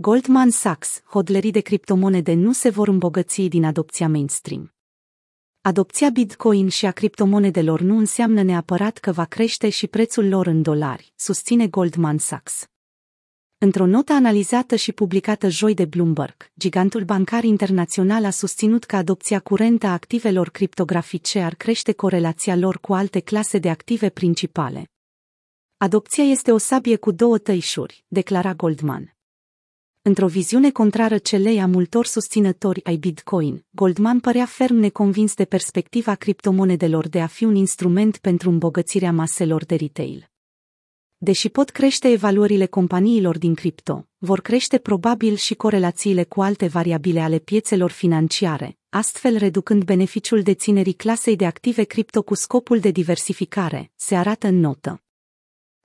Goldman Sachs, hodlerii de criptomonede nu se vor îmbogăți din adopția mainstream. Adopția Bitcoin și a criptomonedelor nu înseamnă neapărat că va crește și prețul lor în dolari, susține Goldman Sachs. Într-o notă analizată și publicată joi de Bloomberg, gigantul bancar internațional a susținut că adopția curentă a activelor criptografice ar crește corelația lor cu alte clase de active principale. Adopția este o sabie cu două tăișuri, declara Goldman. Într-o viziune contrară celei a multor susținători ai Bitcoin, Goldman părea ferm neconvins de perspectiva criptomonedelor de a fi un instrument pentru îmbogățirea maselor de retail. Deși pot crește evaluările companiilor din cripto, vor crește probabil și corelațiile cu alte variabile ale piețelor financiare, astfel reducând beneficiul deținerii clasei de active cripto cu scopul de diversificare, se arată în notă.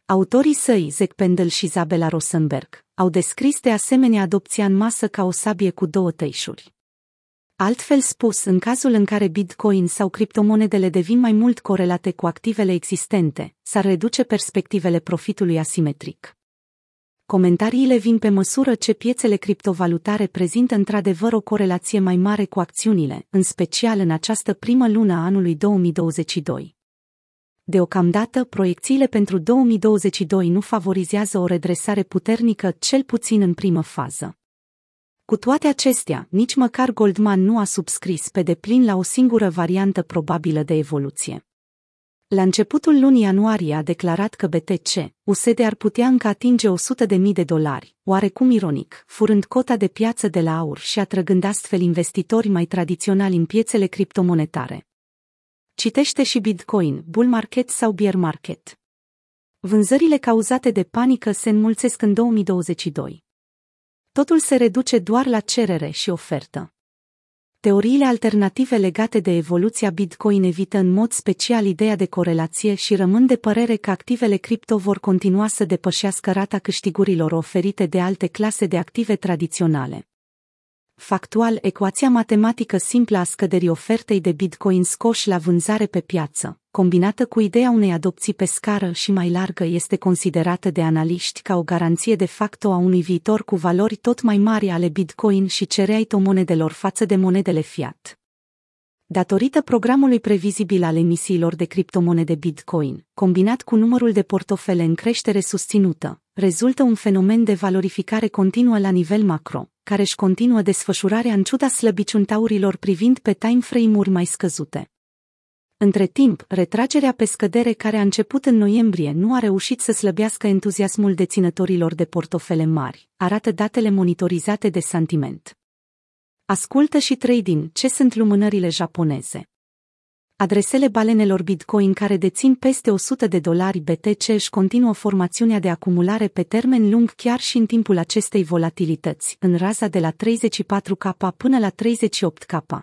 Autorii săi, Zek Pendel și Isabella Rosenberg, au descris de asemenea adopția în masă ca o sabie cu două tăișuri. Altfel spus, în cazul în care Bitcoin sau criptomonedele devin mai mult corelate cu activele existente, s-ar reduce perspectivele profitului asimetric. Comentariile vin pe măsură ce piețele criptovalutare prezintă într-adevăr o corelație mai mare cu acțiunile, în special în această primă lună a anului 2022. Deocamdată, proiecțiile pentru 2022 nu favorizează o redresare puternică, cel puțin în primă fază. Cu toate acestea, nici măcar Goldman nu a subscris pe deplin la o singură variantă probabilă de evoluție. La începutul lunii ianuarie a declarat că BTC, USD ar putea încă atinge 100 de mii de dolari, oarecum ironic, furând cota de piață de la aur și atrăgând astfel investitori mai tradiționali în piețele criptomonetare. Citește și Bitcoin, bull market sau bear market. Vânzările cauzate de panică se înmulțesc în 2022. Totul se reduce doar la cerere și ofertă. Teoriile alternative legate de evoluția Bitcoin evită în mod special ideea de corelație și rămân de părere că activele cripto vor continua să depășească rata câștigurilor oferite de alte clase de active tradiționale. Factual, ecuația matematică simplă a scăderii ofertei de bitcoin scoși la vânzare pe piață, combinată cu ideea unei adopții pe scară și mai largă, este considerată de analiști ca o garanție de facto a unui viitor cu valori tot mai mari ale bitcoin și cereaitomonedelor față de monedele fiat. Datorită programului previzibil al emisiilor de criptomonede Bitcoin, combinat cu numărul de portofele în creștere susținută, rezultă un fenomen de valorificare continuă la nivel macro, care își continuă desfășurarea în ciuda slăbiciuntaurilor privind pe timeframe-uri mai scăzute. Între timp, retragerea pe scădere care a început în noiembrie nu a reușit să slăbească entuziasmul deținătorilor de portofele mari, arată datele monitorizate de sentiment. Ascultă și trading ce sunt lumânările japoneze. Adresele balenelor Bitcoin care dețin peste 100 de dolari BTC își continuă formațiunea de acumulare pe termen lung chiar și în timpul acestei volatilități, în raza de la 34K până la 38K.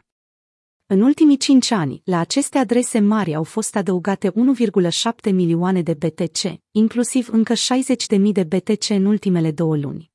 În ultimii 5 ani, la aceste adrese mari au fost adăugate 1,7 milioane de BTC, inclusiv încă 60.000 de BTC în ultimele două luni.